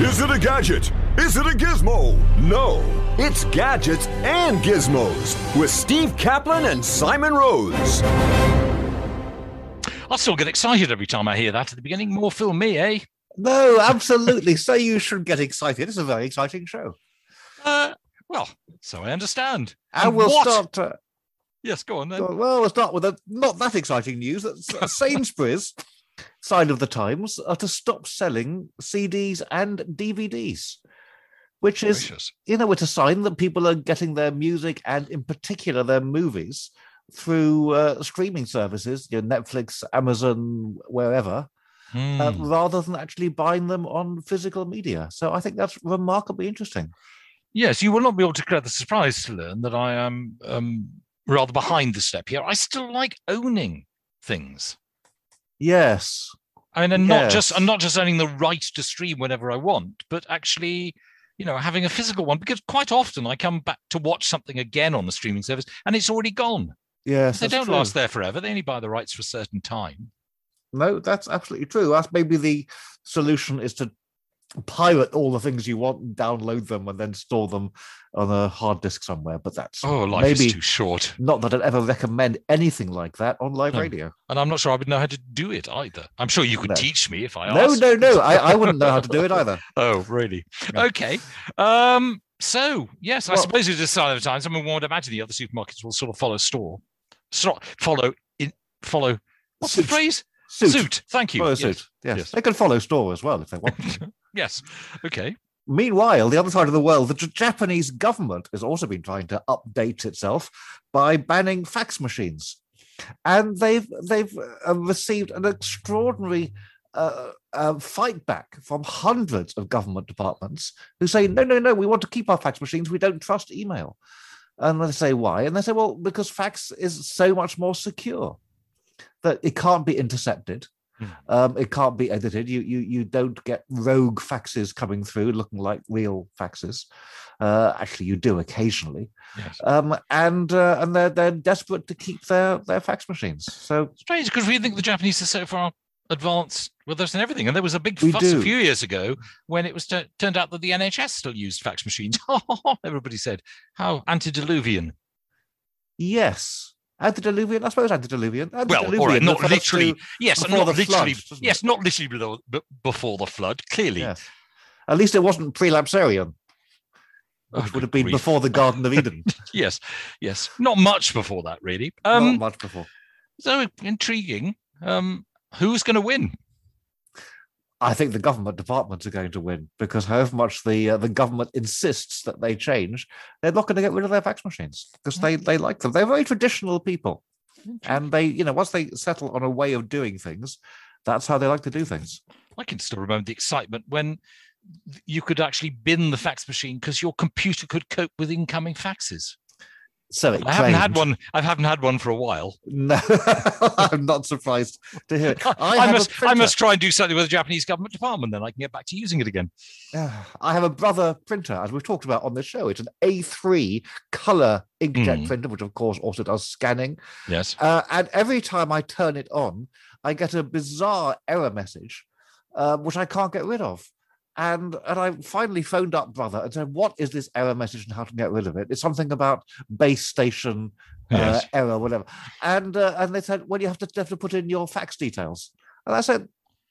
Is it a gadget? Is it a gizmo? No, it's gadgets and gizmos with Steve Kaplan and Simon Rose. I still get excited every time I hear that at the beginning. More film me, eh? No, absolutely. so you should get excited. It's a very exciting show. Uh, well, so I understand. And, we'll what? start. Uh, Yes, go on then. well, we'll start with a not that exciting news that Sainsbury's, side of the Times, are to stop selling CDs and DVDs, which is you know, it's a sign that people are getting their music and, in particular, their movies through uh, streaming services, you know, Netflix, Amazon, wherever, uh, Hmm. rather than actually buying them on physical media. So I think that's remarkably interesting. Yes, you will not be able to get the surprise to learn that I am um, rather behind the step here. I still like owning things. Yes, I mean, and not just Yes. and not just owning the right to stream whenever I want, but actually, you know, having a physical one. Because quite often I come back to watch something again on the streaming service, and it's already gone. yes, they don't true. last there forever. They only buy the rights for a certain time. No, that's absolutely true. That's maybe the solution is to pirate all the things you want and download them and then store them on a hard disk somewhere. But that's Oh, life maybe is too short, not that I'd ever recommend anything like that on live No. radio. and I'm not sure I would know how to do it either. I'm sure you could No. teach me if I No, asked. no, no. I, I wouldn't know how to do it either. Oh, really? No. Okay. Um, so yes, I Well- suppose it's a sign of the times. I mean, one would imagine the other supermarkets will sort of follow store, sort follow in follow. What's the Suit. phrase? Suit. Thank you. Follow yes. suit. Yes. Yes. They can follow store as well if they want. Yes. Okay. Meanwhile, the other side of the world, the Japanese government has also been trying to update itself by banning fax machines, and they've they've uh, received an extraordinary uh, uh, fight back from hundreds of government departments who say, no, no, no, we want to keep our fax machines. We don't trust email. And they say, why? And they say, well, because fax is so much more secure that it can't be intercepted. Hmm. Um, it can't be edited. You you you don't get rogue faxes coming through looking like real faxes. Uh, actually, you do occasionally. Yes. Um, and uh, and they're they're desperate to keep their their fax machines. So Strange because we think the Japanese are so far advanced with us and everything. And there was a big fuss a few years ago when it was tu- turned out that the NHS still used fax machines. Everybody said how antediluvian. yes, antediluvian. I suppose antediluvian. Well, Antediluvian all right, not literally. to- Yes, not literally. flood, yes, not literally below, b- before the flood. Clearly, Yes. At least it wasn't prelapsarian, Oh, which would have been grief. before the Garden of Eden. Yes, yes, not much before that, really. Not Um, much before. so intriguing. Um, who's going to win? I think the government departments are going to win because however much the uh, the government insists that they change, they're not going to get rid of their fax machines because they they like them. They're very traditional people, and they you know once they settle on a way of doing things, that's how they like to do things. I can still remember the excitement when you could actually bin the fax machine because your computer could cope with incoming faxes. So I haven't had one. I haven't had one for a while. No, I'm not surprised to hear. It. I, a must. I must try and do something with the Japanese government department. Then I can get back to using it again. Yeah, I have a brother printer, as we've talked about on the show. It's an A3 color inkjet Mm. printer, which of course also does scanning. Yes. Uh, and every time I turn it on, I get a bizarre error message, uh, which I can't get rid of. And and I finally phoned up brother and said, "What is this error message and how to get rid of it?" It's something about base station uh, Yes. error, whatever. And uh, and they said, "Well, you have to have to put in your fax details." And I said,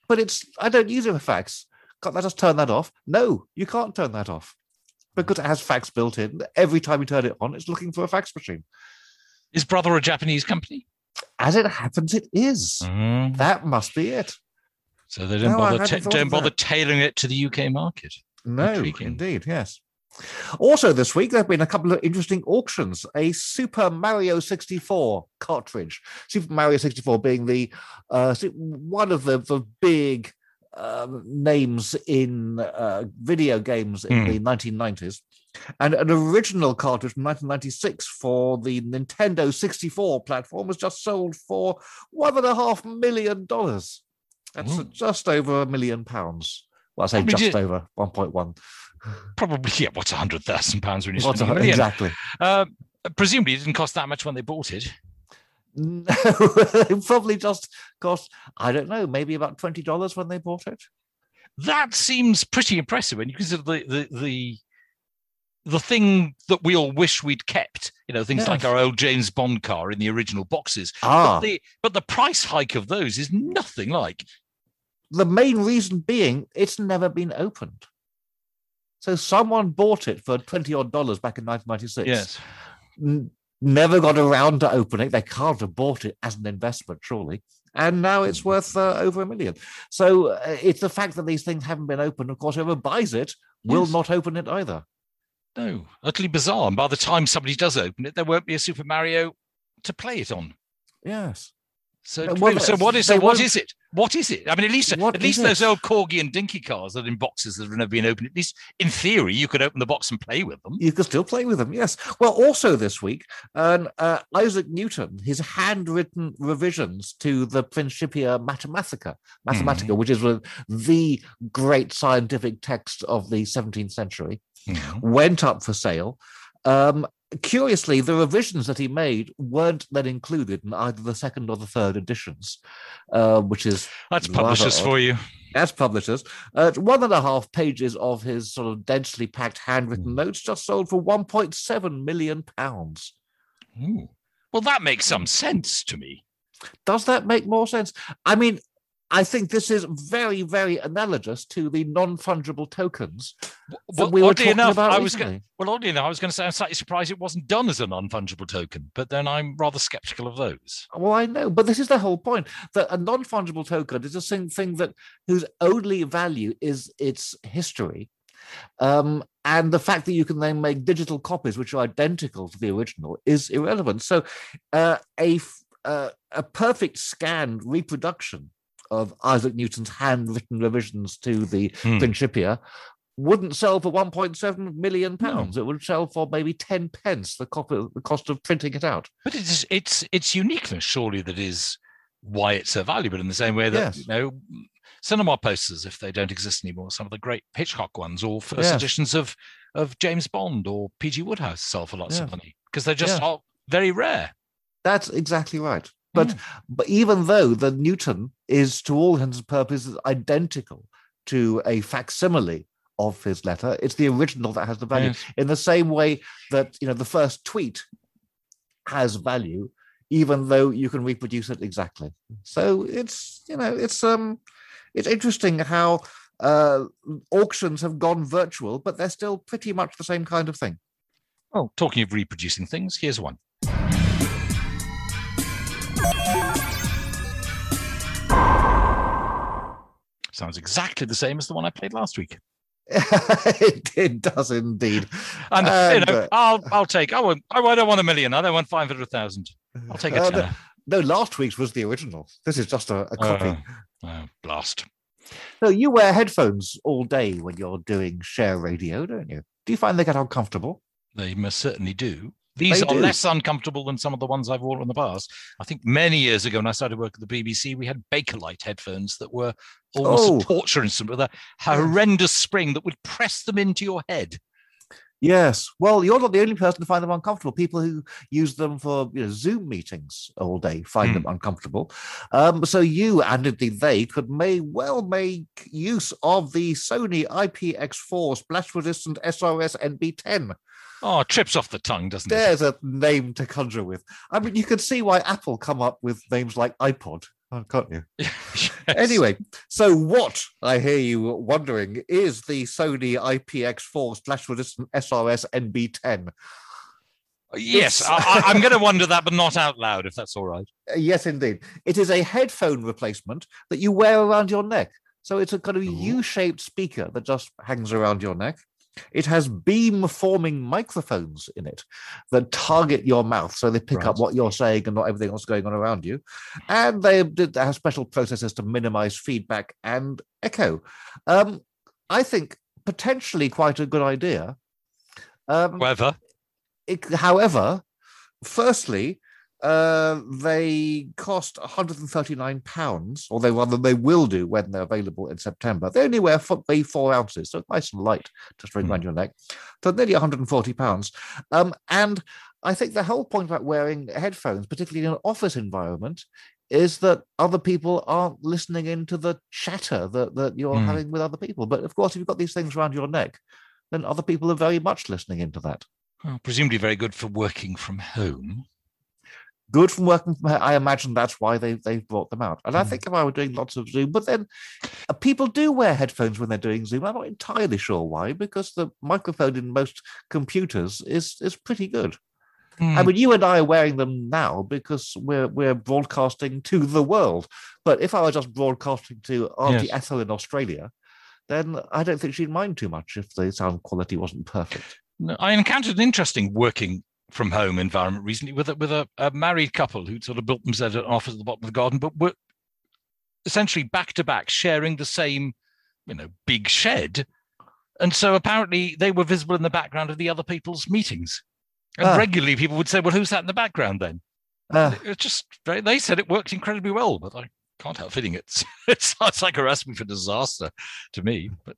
"But it's I don't use a fax. Can't I just turn that off?" No, you can't turn that off because it has fax built in. Every time you turn it on, it's looking for a fax machine. Is brother a Japanese company? As it happens, it is. Mm. That must be it. So they don't No, bother. ta- don't bother that. tailoring it to the UK market. No, Intriguing. indeed, yes. Also, this week there have been a couple of interesting auctions. A Super Mario 64 cartridge, Super Mario 64 being the uh, one of the the big um, names in uh, video games in Hmm. the 1990s, and an original cartridge from 1996 for the Nintendo 64 platform was just sold for one and a half million dollars. That's Ooh. just over a million pounds. Well, I say Probably just did- over 1.1. Probably, yeah. What's a hundred thousand pounds when What's spending a million? exactly. Uh, presumably, it didn't cost that much when they bought it. No, it probably just cost, I don't know, maybe about $20 when they bought it. that seems pretty impressive when you consider the the the, the thing that we all wish we'd kept. You know, things like our old James Bond car in the original boxes. Ah, But the but the price hike of those is nothing like. The main reason being it's never been opened. So someone bought it for 20 odd dollars back in 1996. Yes. n- never got around to opening. They can't have bought it as an investment, surely. And now it's worth uh, over a million. So uh, it's the fact that these things haven't been opened. Of course, whoever buys it will Yes. not open it either. No, utterly bizarre. And by the time somebody does open it, there won't be a Super Mario to play it on. Yes. So, well, so what is so what it? What is it? I mean, at least What at least those it? old corgi and dinky cars that are in boxes that have never been opened. At least in theory, you could open the box and play with them. You could still play with them, yes. Well, also this week, um, uh, Isaac Newton, his handwritten revisions to the Principia Mathematica, Mathematica, which is the great scientific text of the 17th century, Mhm. went up for sale. Um, curiously, the revisions that he made weren't then included in either the second or the third editions, uh, which is That's publishers odd. for you. as publishers. Uh, one and a half pages of his sort of densely packed handwritten notes just sold for 1.7 million pounds. Well, that makes some sense to me. Does that make more sense? I mean, I think this is very, very analogous to the non-fungible tokens that Well, we were oddly talking enough, about I was recently. go- well, oddly enough, I was going to say I'm slightly surprised it wasn't done as a non-fungible token, but then I'm rather skeptical of those. Well, I know, but this is the whole point that a non-fungible token is a thing, thing that whose only value is its history, um, and the fact that you can then make digital copies which are identical to the original is irrelevant. So, uh, a uh, a perfect scanned reproduction of Isaac Newton's handwritten revisions to the Hmm. Principia wouldn't sell for 1.7 million No. pounds. It would sell for maybe 10 pence the copy, the cost of printing it out. But it's it's it's uniqueness, surely, that is why it's so valuable. In the same way that Yes. you know, cinema posters, if they don't exist anymore, some of the great Hitchcock ones, or first Yes. editions of of James Bond or P.G. Wodehouse sell for lots of money because they're just are very rare. That's exactly right. But Mm. but even though the Newton is to all intents and purposes identical to a facsimile of his letter, it's the original that has the value. Yes. In the same way that you know the first tweet has value, even though you can reproduce it exactly. So it's you know it's um it's interesting how uh auctions have gone virtual, but they're still pretty much the same kind of thing. Oh, talking of reproducing things, here's one. Sounds exactly the same as the one I played last week. it, it does indeed. And, you know, uh, I'll I'll take. I won't. I don't want a million. I don't want five hundred thousand. I'll take a Uh, no, tenner. no, last week's was the original. This is just a, a copy. Oh, oh, blast. So you wear headphones all day when you're doing share radio, don't you? Do you find they get uncomfortable? They most certainly do. These They are do. less uncomfortable than some of the ones I've worn in the past. I think many years ago when I started work at the BBC, we had Bakelite headphones that were almost Oh. a torture instrument with a horrendous spring that would press them into your head. Yes. Well, you're not the only person to find them uncomfortable. People who use them for you know, Zoom meetings all day find Hmm. them uncomfortable. Um, so you and indeed they could may well make use of the Sony IPX4 splash resistant SRS NB10. Oh, it trips off the tongue, doesn't it? There's a name to conjure with. I mean, you can see why Apple come up with names like iPod, oh, can't you? Yes. Anyway, so what I hear you wondering is the Sony IPX4 slash resistant SRS NB10. yes, I, I'm going to wonder that, but not out loud, if that's all right. Uh, yes, indeed. It is a headphone replacement that you wear around your neck. So it's a kind of U-shaped speaker that just hangs around your neck. It has beam-forming microphones in it that target your mouth, so they pick up what you're saying and not everything else going on around you. And they, they have special processes to minimize feedback and echo. Um, I think potentially quite a good idea. Um, However, it, however, firstly, uh, they cost 139 pounds, or they rather they will do when they're available in September. They only weigh, fo- weigh four ounces, so nice and light to string Hmm. around your neck. So nearly 140 pounds. Um, and I think the whole point about wearing headphones, particularly in an office environment, is that other people aren't listening into the chatter that, that you're Hmm. having with other people. But of course, if you've got these things around your neck, then other people are very much listening into that. Well, presumably very good for working from home. Good from working from home. I imagine that's why they, they've brought them out. And I Hmm. think if I were doing lots of Zoom, but then uh, people do wear headphones when they're doing Zoom. I'm not entirely sure why, because the microphone in most computers is is pretty good. I Hmm. mean, you and I are wearing them now because we're we're broadcasting to the world. But if I were just broadcasting to Auntie Yes. Ethel in Australia, then I don't think she'd mind too much if the sound quality wasn't perfect. I encountered an interesting working from home environment recently with a, with a, a married couple who'd sort of built themselves an office at the bottom of the garden, but were essentially back to back sharing the same, you know, big shed. And so apparently they were visible in the background of the other people's meetings. And Ah. regularly people would say, Well, who's that in the background then? Uh, It's just they said it worked incredibly well, but I can't help feeling it. It sounds like a recipe for disaster to me. But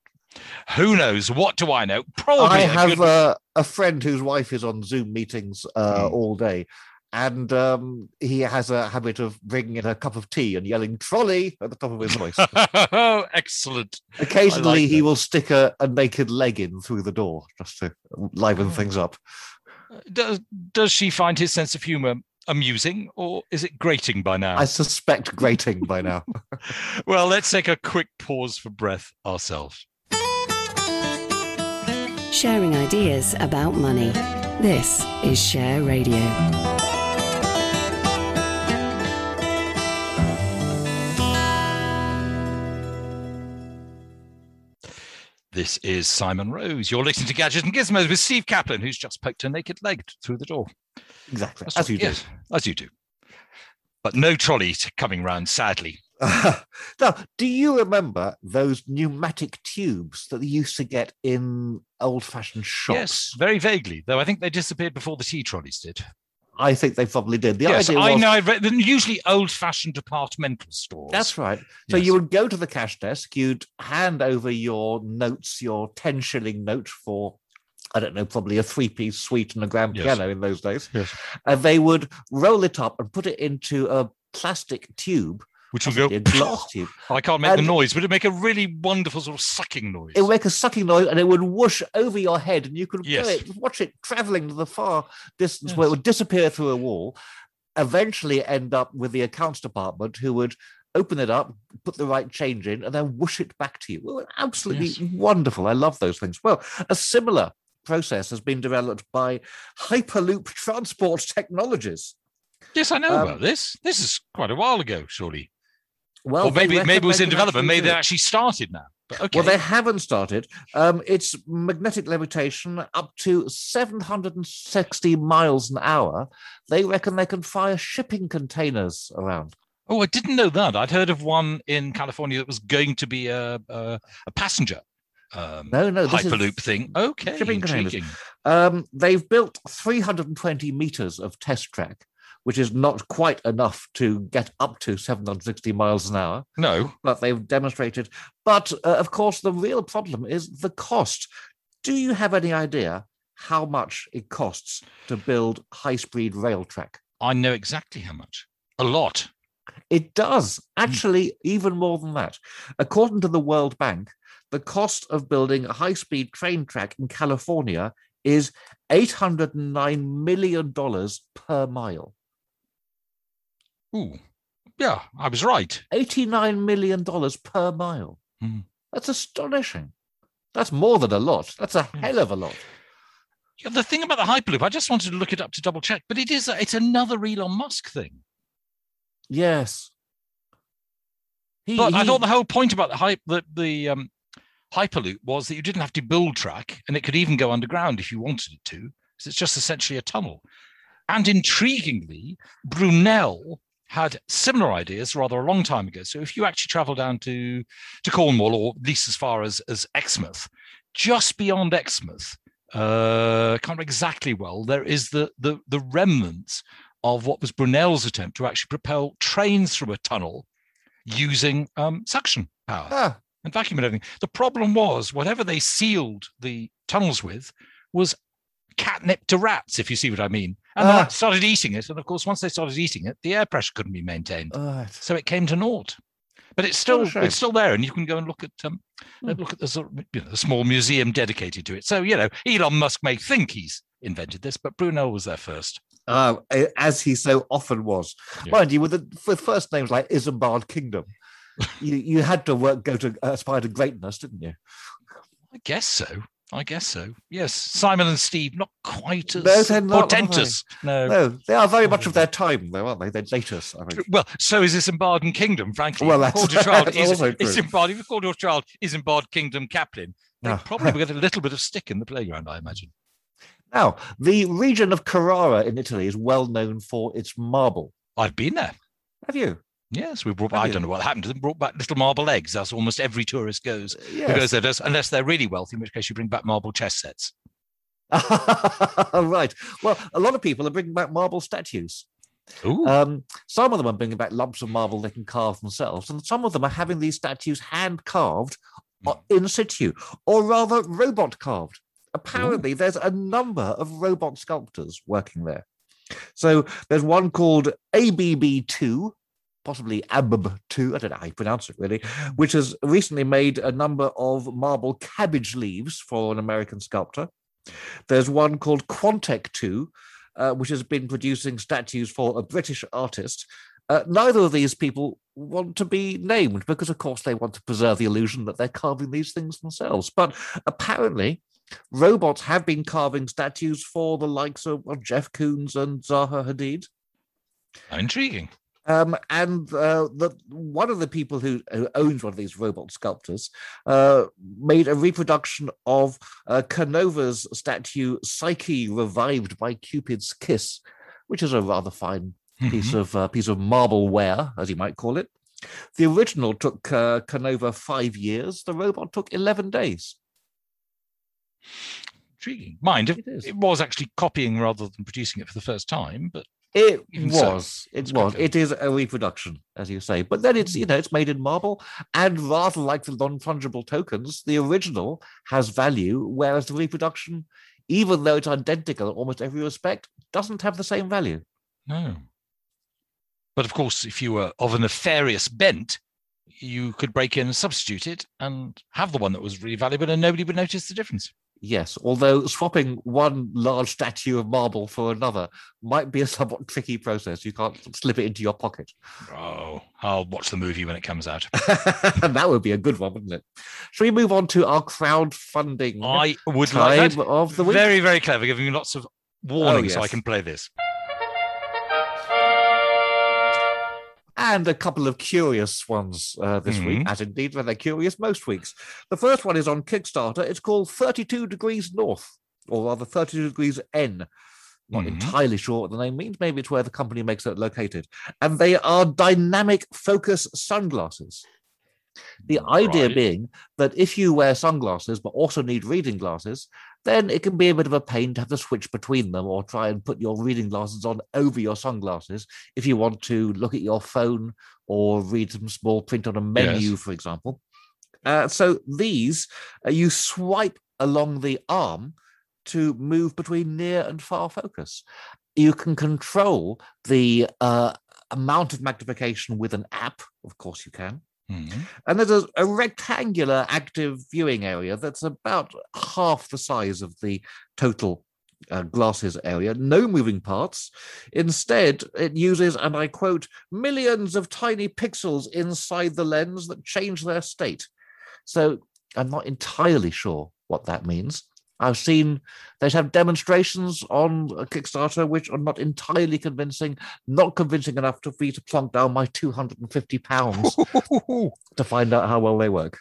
who knows? What do I know? Probably I have good- uh, a friend whose wife is on Zoom meetings uh, Hmm. all day. And um, he has a habit of bringing in a cup of tea and yelling trolley at the top of his voice. oh, excellent. Occasionally, he will stick a, a naked leg in through the door just to liven things up. Does does she find his sense of humor amusing or is it grating by now? I suspect grating by now. well, let's take a quick pause for breath ourselves. Sharing ideas about money. This is Share Radio. This is Simon Rose. You're listening to Gadgets and Gizmos with Steve Kaplan, who's just poked a naked leg through the door. Exactly. That's As what- you do. yes, as you do. But no trolley coming round, sadly. now, do you remember those pneumatic tubes that they used to get in old fashioned shops? Yes, very vaguely, though I think they disappeared before the tea trolleys did. I think they probably did. The yes, idea was. I've usually old-fashioned departmental stores. That's right. So Yes. you would go to the cash desk, you'd hand over your notes, your 10 shilling note for, I don't know, probably a three piece suite and a grand Yes. piano in those days. Yes. And they would roll it up and put it into a plastic tube, which will go. possibly a glass tube. I can't make the noise, but it make a really wonderful sort of sucking noise. It would make a sucking noise and it would whoosh over your head, and you could Yes. it, watch it traveling to the far distance where it would disappear through a wall, eventually end up with the accounts department who would open it up, put the right change in, and then whoosh it back to you. Well, absolutely Yes. wonderful. I love those things. Well, a similar process has been developed by Hyperloop Transport Technologies. yes, I know um, about this. This is quite a while ago, surely. Well, or maybe maybe it was in development. Maybe they actually started now. But okay. Well, they haven't started. Um, it's magnetic levitation up to 760 miles an hour. They reckon they can fire shipping containers around. Oh, I didn't know that. I'd heard of one in California that was going to be a a, a passenger um, No, no, this is hyperloop thing. Okay, shipping containers. Um, they've built 320 meters of test track, which is not quite enough to get up to 760 miles an hour, No, but they've demonstrated. But uh, of course, the real problem is the cost. Do you have any idea how much it costs to build high speed rail track? I know exactly how much. A lot. It does, actually, even more than that. According to the World Bank, the cost of building a high speed train track in California is $809 million per mile. Ooh, yeah, I was right. $89 million per mile. Hmm. That's astonishing. That's more than a lot. That's a hell of a lot. Yeah, the thing about the Hyperloop, I just wanted to look it up to double check, but it is it's another Elon Musk thing. Yes. He- But I thought the whole point about the hype the, the um, Hyperloop was that you didn't have to build track, and it could even go underground if you wanted it to. So it's just essentially a tunnel. And intriguingly, Brunel had similar ideas rather a long time ago. So if you actually travel down to to Cornwall, or at least as far as as Exmouth, just beyond Exmouth, uh, can't remember exactly well. There is the the the remnants of what was Brunel's attempt to actually propel trains through a tunnel using um, suction power Ah, and vacuum and everything. The problem was whatever they sealed the tunnels with was catnip to rats, if you see what I mean. And Ah. they started eating it. And of course, once they started eating it, the air pressure couldn't be maintained. Right. So it came to naught. But it's still What it's still there, and you can go and look at um, Hmm. look at the sort of, you know small museum dedicated to it. So you know, Elon Musk may think he's invented this, but Brunel was there first. Uh, as he so often was. Yeah. Mind you, with, the, with first names like Isambard Kingdom, you, you had to work, go to aspire to greatness, didn't you? I guess so. I guess so. Yes, Simon and Steve, not quite as No, not, portentous. No. No, they are very much of their mm. time, though, aren't they? They're latest, I think. Well, so is this Isambard Kingdom, frankly. Well, If called that's- your child that's is, also is true. Isambard, if you called your child Isambard Kingdom Kaplan, they No. probably would get a little bit of stick in the playground, I imagine. Now, the region of Carrara in Italy is well known for its marble. I've been there. Have you? Yes, we brought. Have I don't know what happened to them. Brought back little marble eggs. That's almost every tourist goes. Who Yes. goes there does, unless they're really wealthy, in which case you bring back marble chess sets. right. Well, a lot of people are bringing back marble statues. Ooh, Um, some of them are bringing back lumps of marble they can carve themselves, and some of them are having these statues hand carved Hmm. in situ, or rather robot carved. Apparently, there's a number of robot sculptors working there. So there's one called ABB2, possibly ABB2, I don't know how you pronounce it really, which has recently made a number of marble cabbage leaves for an American sculptor. There's one called Quantec 2, uh, which has been producing statues for a British artist. Uh, neither of these people want to be named because, of course, they want to preserve the illusion that they're carving these things themselves. But apparently, robots have been carving statues for the likes of, of Jeff Koons and Zaha Hadid. intriguing. Um, and uh, the one of the people who, who owns one of these robot sculptors uh, made a reproduction of uh, Canova's statue Psyche revived by Cupid's kiss, which is a rather fine piece Mhm. of uh, piece of marbleware, as you might call it. The original took uh, Canova five years. The robot took eleven days. Intriguing. Mind, if It is. it was actually copying rather than producing it for the first time, but It Even so, was. it it's was. quicker. It is a reproduction, as you say. But then it's you hmm. know it's made in marble, and rather like the non-fungible tokens, the original has value, whereas the reproduction, even though it's identical in almost every respect, doesn't have the same value. no. But of course, if you were of a nefarious bent, you could break in and substitute it and have the one that was really valuable, and nobody would notice the difference. Yes, although swapping one large statue of marble for another might be a somewhat tricky process. You can't slip it into your pocket. Oh, I'll watch the movie when it comes out. that would be a good one, wouldn't it? Shall we move on to our crowdfunding I would time like that. of the week? Very, very clever, giving me lots of oh, warnings so I can play this. And a couple of curious ones uh, this week, Mhm. as indeed when they're curious most weeks. The first one is on Kickstarter. It's called 32 Degrees North, or rather 32 Degrees N. Not Mhm. entirely sure what the name means. Maybe it's where the company makes it located. And they are dynamic focus sunglasses. The idea Right. being that if you wear sunglasses but also need reading glasses, then it can be a bit of a pain to have to switch between them or try and put your reading glasses on over your sunglasses if you want to look at your phone or read some small print on a menu, for example. Uh, so these uh, you swipe along the arm to move between near and far focus. You can control the uh, amount of magnification with an app, of course, you can. Mhm. And there's a, a rectangular active viewing area that's about half the size of the total uh, glasses area. No moving parts. Instead, it uses, and I quote, millions of tiny pixels inside the lens that change their state. So I'm not entirely sure what that means. I've seen they have demonstrations on Kickstarter which are not entirely convincing, not convincing enough to me to plunk down my 250 pounds to find out how well they work.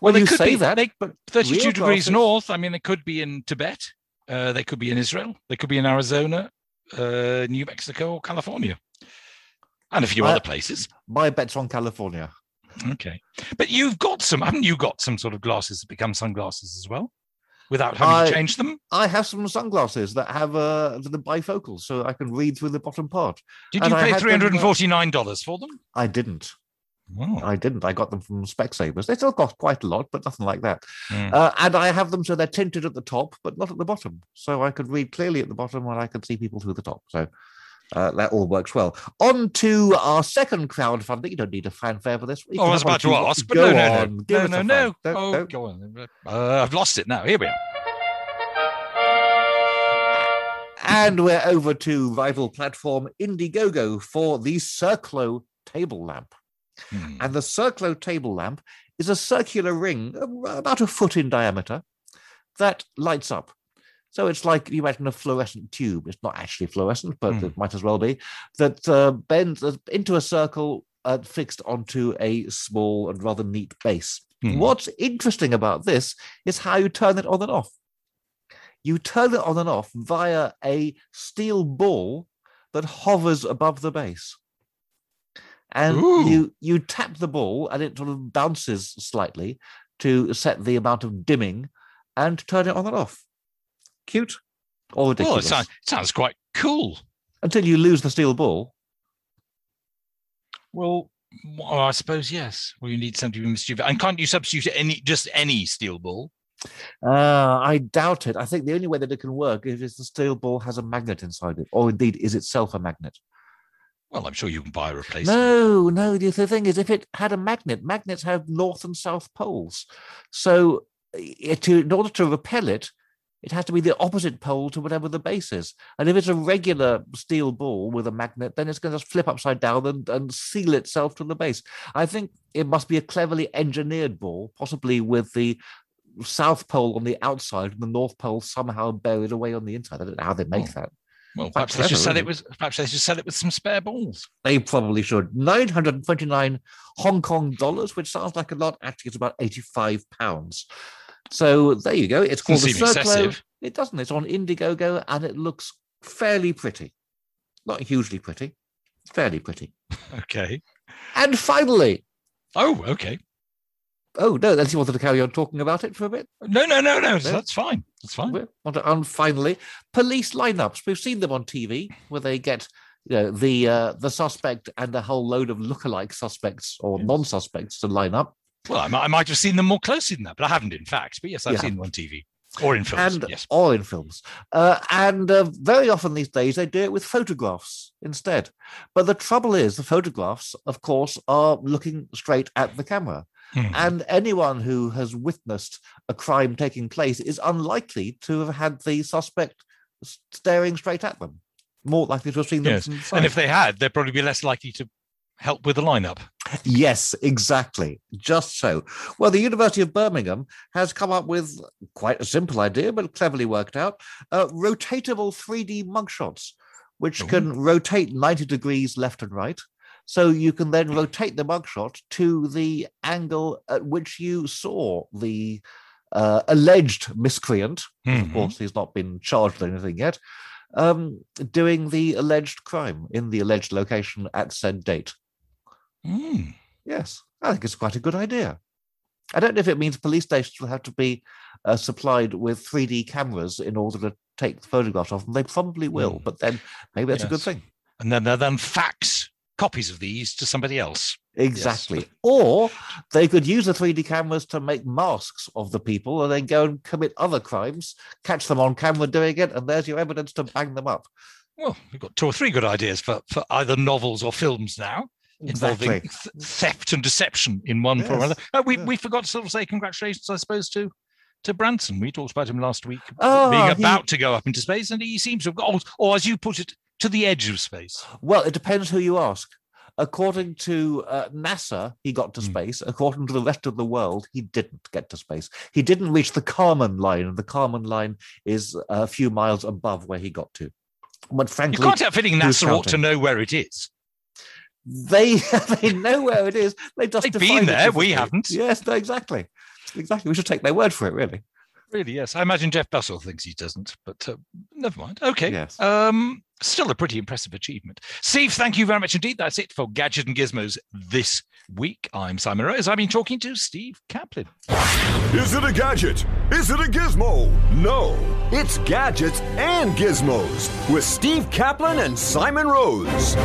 Well, they you could say be, that, they- but 32 degrees north. I mean, they could be in Tibet. Uh, they could be in Israel. They could be in Arizona, uh, New Mexico, or California, and a few I- other places. my bet's on California. Okay, but you've got some, haven't you? Got some sort of glasses that become sunglasses as well, without having I- to change them. I have some sunglasses that have uh, the bifocals, so I can read through the bottom part. Did and you pay them, three uh, hundred and forty nine dollars for them? I didn't. Wow. I didn't. I got them from Specsavers. They still cost quite a lot, but nothing like that. Mm. Uh, and I have them so they're tinted at the top, but not at the bottom. So I could read clearly at the bottom and I could see people through the top. So uh, that all works well. On to our second crowdfunding. You don't need a fanfare for this. You Oh, I was about to ask, but go no, no, on, no, give no, no, no. Don't- oh, don't- go on. Uh, I've lost it now. Here we are. And we're over to rival platform Indiegogo for the Circlo table lamp. Hmm. And the Circlo table lamp is a circular ring about a foot in diameter that lights up. So it's like you imagine a fluorescent tube. It's not actually fluorescent, but Hmm. it might as well be. That uh, bends uh, into a circle uh, fixed onto a small and rather neat base. Hmm. What's interesting about this is how you turn it on and off. You turn it on and off via a steel ball that hovers above the base. And Ooh. you you tap the ball and it sort of bounces slightly to set the amount of dimming and turn it on and off. Cute or Well, it ridiculous? sounds, it sounds quite cool. Until you lose the steel ball. Well, I suppose yes. Well, you need something mischievous. And can't you substitute any just any steel ball? Uh, I doubt it. I think the only way that it can work is if the steel ball has a magnet inside it, or indeed is itself a magnet. Well, I'm sure you can buy a replacement. No, no. The, thing is, if it had a magnet, magnets have north and south poles. So, i- to, in order to repel it, it has to be the opposite pole to whatever the base is. And if it's a regular steel ball with a magnet, then it's going to just flip upside down and, and seal itself to the base. I think it must be a cleverly engineered ball, possibly with the south pole on the outside and the north pole somehow buried away on the inside. I don't know how they make Oh. that. Well, perhaps they should clever, sell it with perhaps they should sell it with some spare balls. They probably should. 929 Hong Kong dollars, which sounds like a lot. Actually, it's about 85 pounds. So there you go. It's called Doesn't the seem Circlo. It doesn't. It's on Indiegogo and it looks fairly pretty. Not hugely pretty, fairly pretty. Okay. And finally, Oh, okay. oh no, unless you wanted to carry on talking about it for a bit. No, no, no, no. No? That's fine. That's fine. We want to- And finally, police lineups. We've seen them on TV where they get you know, the uh, the suspect and a whole load of lookalike suspects or Yes. non-suspects to line up. Well, I might, I might have seen them more closely than that, but I haven't, in fact. But yes, I've You seen them on TV or in films. and yes. or in films. Uh, and uh, very often these days they do it with photographs instead. But the trouble is, the photographs, of course, are looking straight at the camera. Hmm. And anyone who has witnessed a crime taking place is unlikely to have had the suspect staring straight at them. More likely to have seen them. Yes, and if they had, they'd probably be less likely to help with the lineup. Yes, exactly. Just so. Well, the University of Birmingham has come up with quite a simple idea, but cleverly worked out uh, rotatable 3D mugshots, which Ooh. can rotate 90 degrees left and right. So you can then rotate the mugshot to the angle at which you saw the uh, alleged miscreant. Of Mhm. course, he's not been charged with anything yet. Um, doing the alleged crime in the alleged location at said date. Mm. Yes, I think it's quite a good idea. I don't know if it means police stations will have to be uh, supplied with 3D cameras in order to take photographs of them. They probably will, Mm. but then maybe that's a good thing. And then they'll then fax copies of these to somebody else. Exactly. Or they could use the 3D cameras to make masks of the people and then go and commit other crimes, catch them on camera doing it, and there's your evidence to bang them up. Well, we've got two or three good ideas for, for either novels or films now involving Exactly. th- theft and deception in one form or another. Oh, we, yeah. we forgot to sort of say congratulations, I suppose, to to Branson. We talked about him last week Ah, being he- about to go up into space, and he seems to have got, or as you put it, to the edge of space. Well, it depends who you ask. According to uh, NASA, he got to Hmm. space. According to the rest of the world, he didn't get to space. He didn't reach the Kármán line, and the Kármán line is a few miles above where he got to. But frankly, You can't help feeling NASA ought to know where it is. They they know where it is. They just They've define been there, we haven't. Yes, no, exactly, exactly. We should take their word for it, really. Really, yes. I imagine Jeff Bezos thinks he doesn't, but uh, never mind. Okay. Yes. Um, still a pretty impressive achievement. Steve, thank you very much indeed. That's it for Gadget and Gizmos this week. I'm Simon Rose. I've been talking to Steve Kaplan. Is it a gadget? Is it a gizmo? No, it's gadgets and gizmos with Steve Kaplan and Simon Rose.